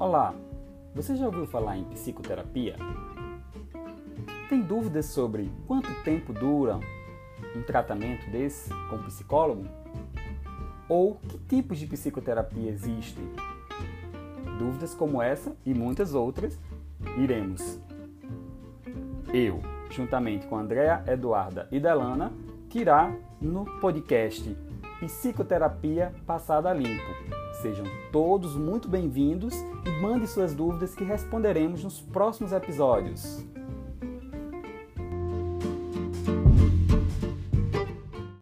Olá, você já ouviu falar em psicoterapia? Tem dúvidas sobre quanto tempo dura um tratamento desse com psicólogo? Ou que tipos de psicoterapia existem? Dúvidas como essa e muitas outras iremos eu, juntamente com Andréa, Eduarda e Delana, tirar no podcast Psicoterapia Passada Limpo. Sejam todos muito bem-vindos e mande suas dúvidas que responderemos nos próximos episódios.